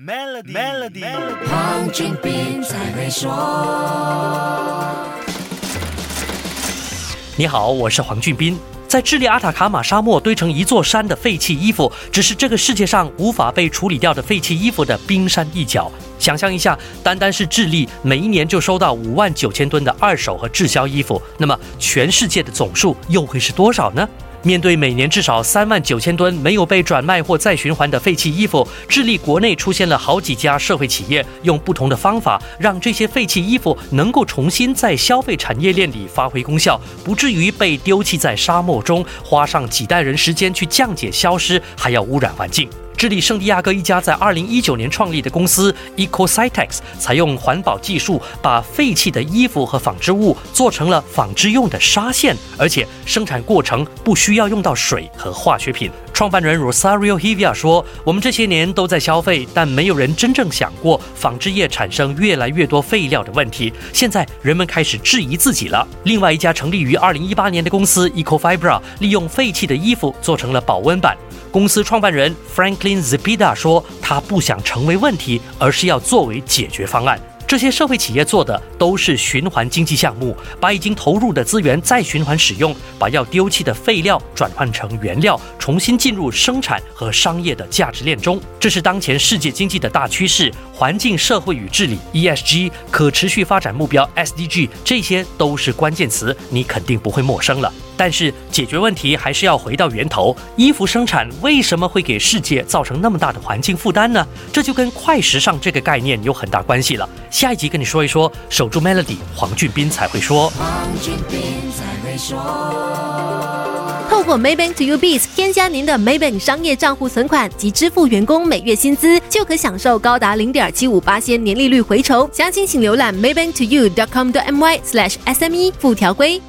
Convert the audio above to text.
Melody，Melody，黄俊斌才会说。你好，我是黄俊斌。在智利阿塔卡马沙漠堆成一座山的废弃衣服，只是这个世界上无法被处理掉的废弃衣服的冰山一角。想象一下，单单是智利每一年就收到五万九千吨的二手和滞销衣服，那么全世界的总数又会是多少呢？面对每年至少三万九千吨没有被转卖或再循环的废弃衣服，智利国内出现了好几家社会企业，用不同的方法让这些废弃衣服能够重新在消费产业链里发挥功效，不至于被丢弃在沙漠中，花上几代人时间去降解消失，还要污染环境。智利圣地亚哥一家在二零一九年创立的公司 EcoCytex，采用环保技术，把废弃的衣服和纺织物做成了纺织用的纱线，而且生产过程不需要用到水和化学品。创办人 Rosario Hevia 说：“我们这些年都在消费，但没有人真正想过纺织业产生越来越多废料的问题。现在人们开始质疑自己了。”另外一家成立于二零一八年的公司 EcoFibra，利用废弃的衣服做成了保温板。公司创办人 Franklin Zepeda 说：“他不想成为问题，而是要作为解决方案。”这些社会企业做的都是循环经济项目，把已经投入的资源再循环使用，把要丢弃的废料转换成原料，重新进入生产和商业的价值链中。这是当前世界经济的大趋势。环境、社会与治理 （ESG）、可持续发展目标 （SDG） 这些都是关键词，你肯定不会陌生了。但是解决问题还是要回到源头。衣服生产为什么会给世界造成那么大的环境负担呢？这就跟快时尚这个概念有很大关系了。下一集跟你说一说，守住 Melody，黄俊斌才会说。黄俊斌才会说。透过 Maybank to You Biz 添加您的 Maybank 商业账户存款及支付员工每月薪资，就可享受高达零点七五八仙年利率回酬。详情请浏览 maybank to you dot com dot my slash sme 附条规。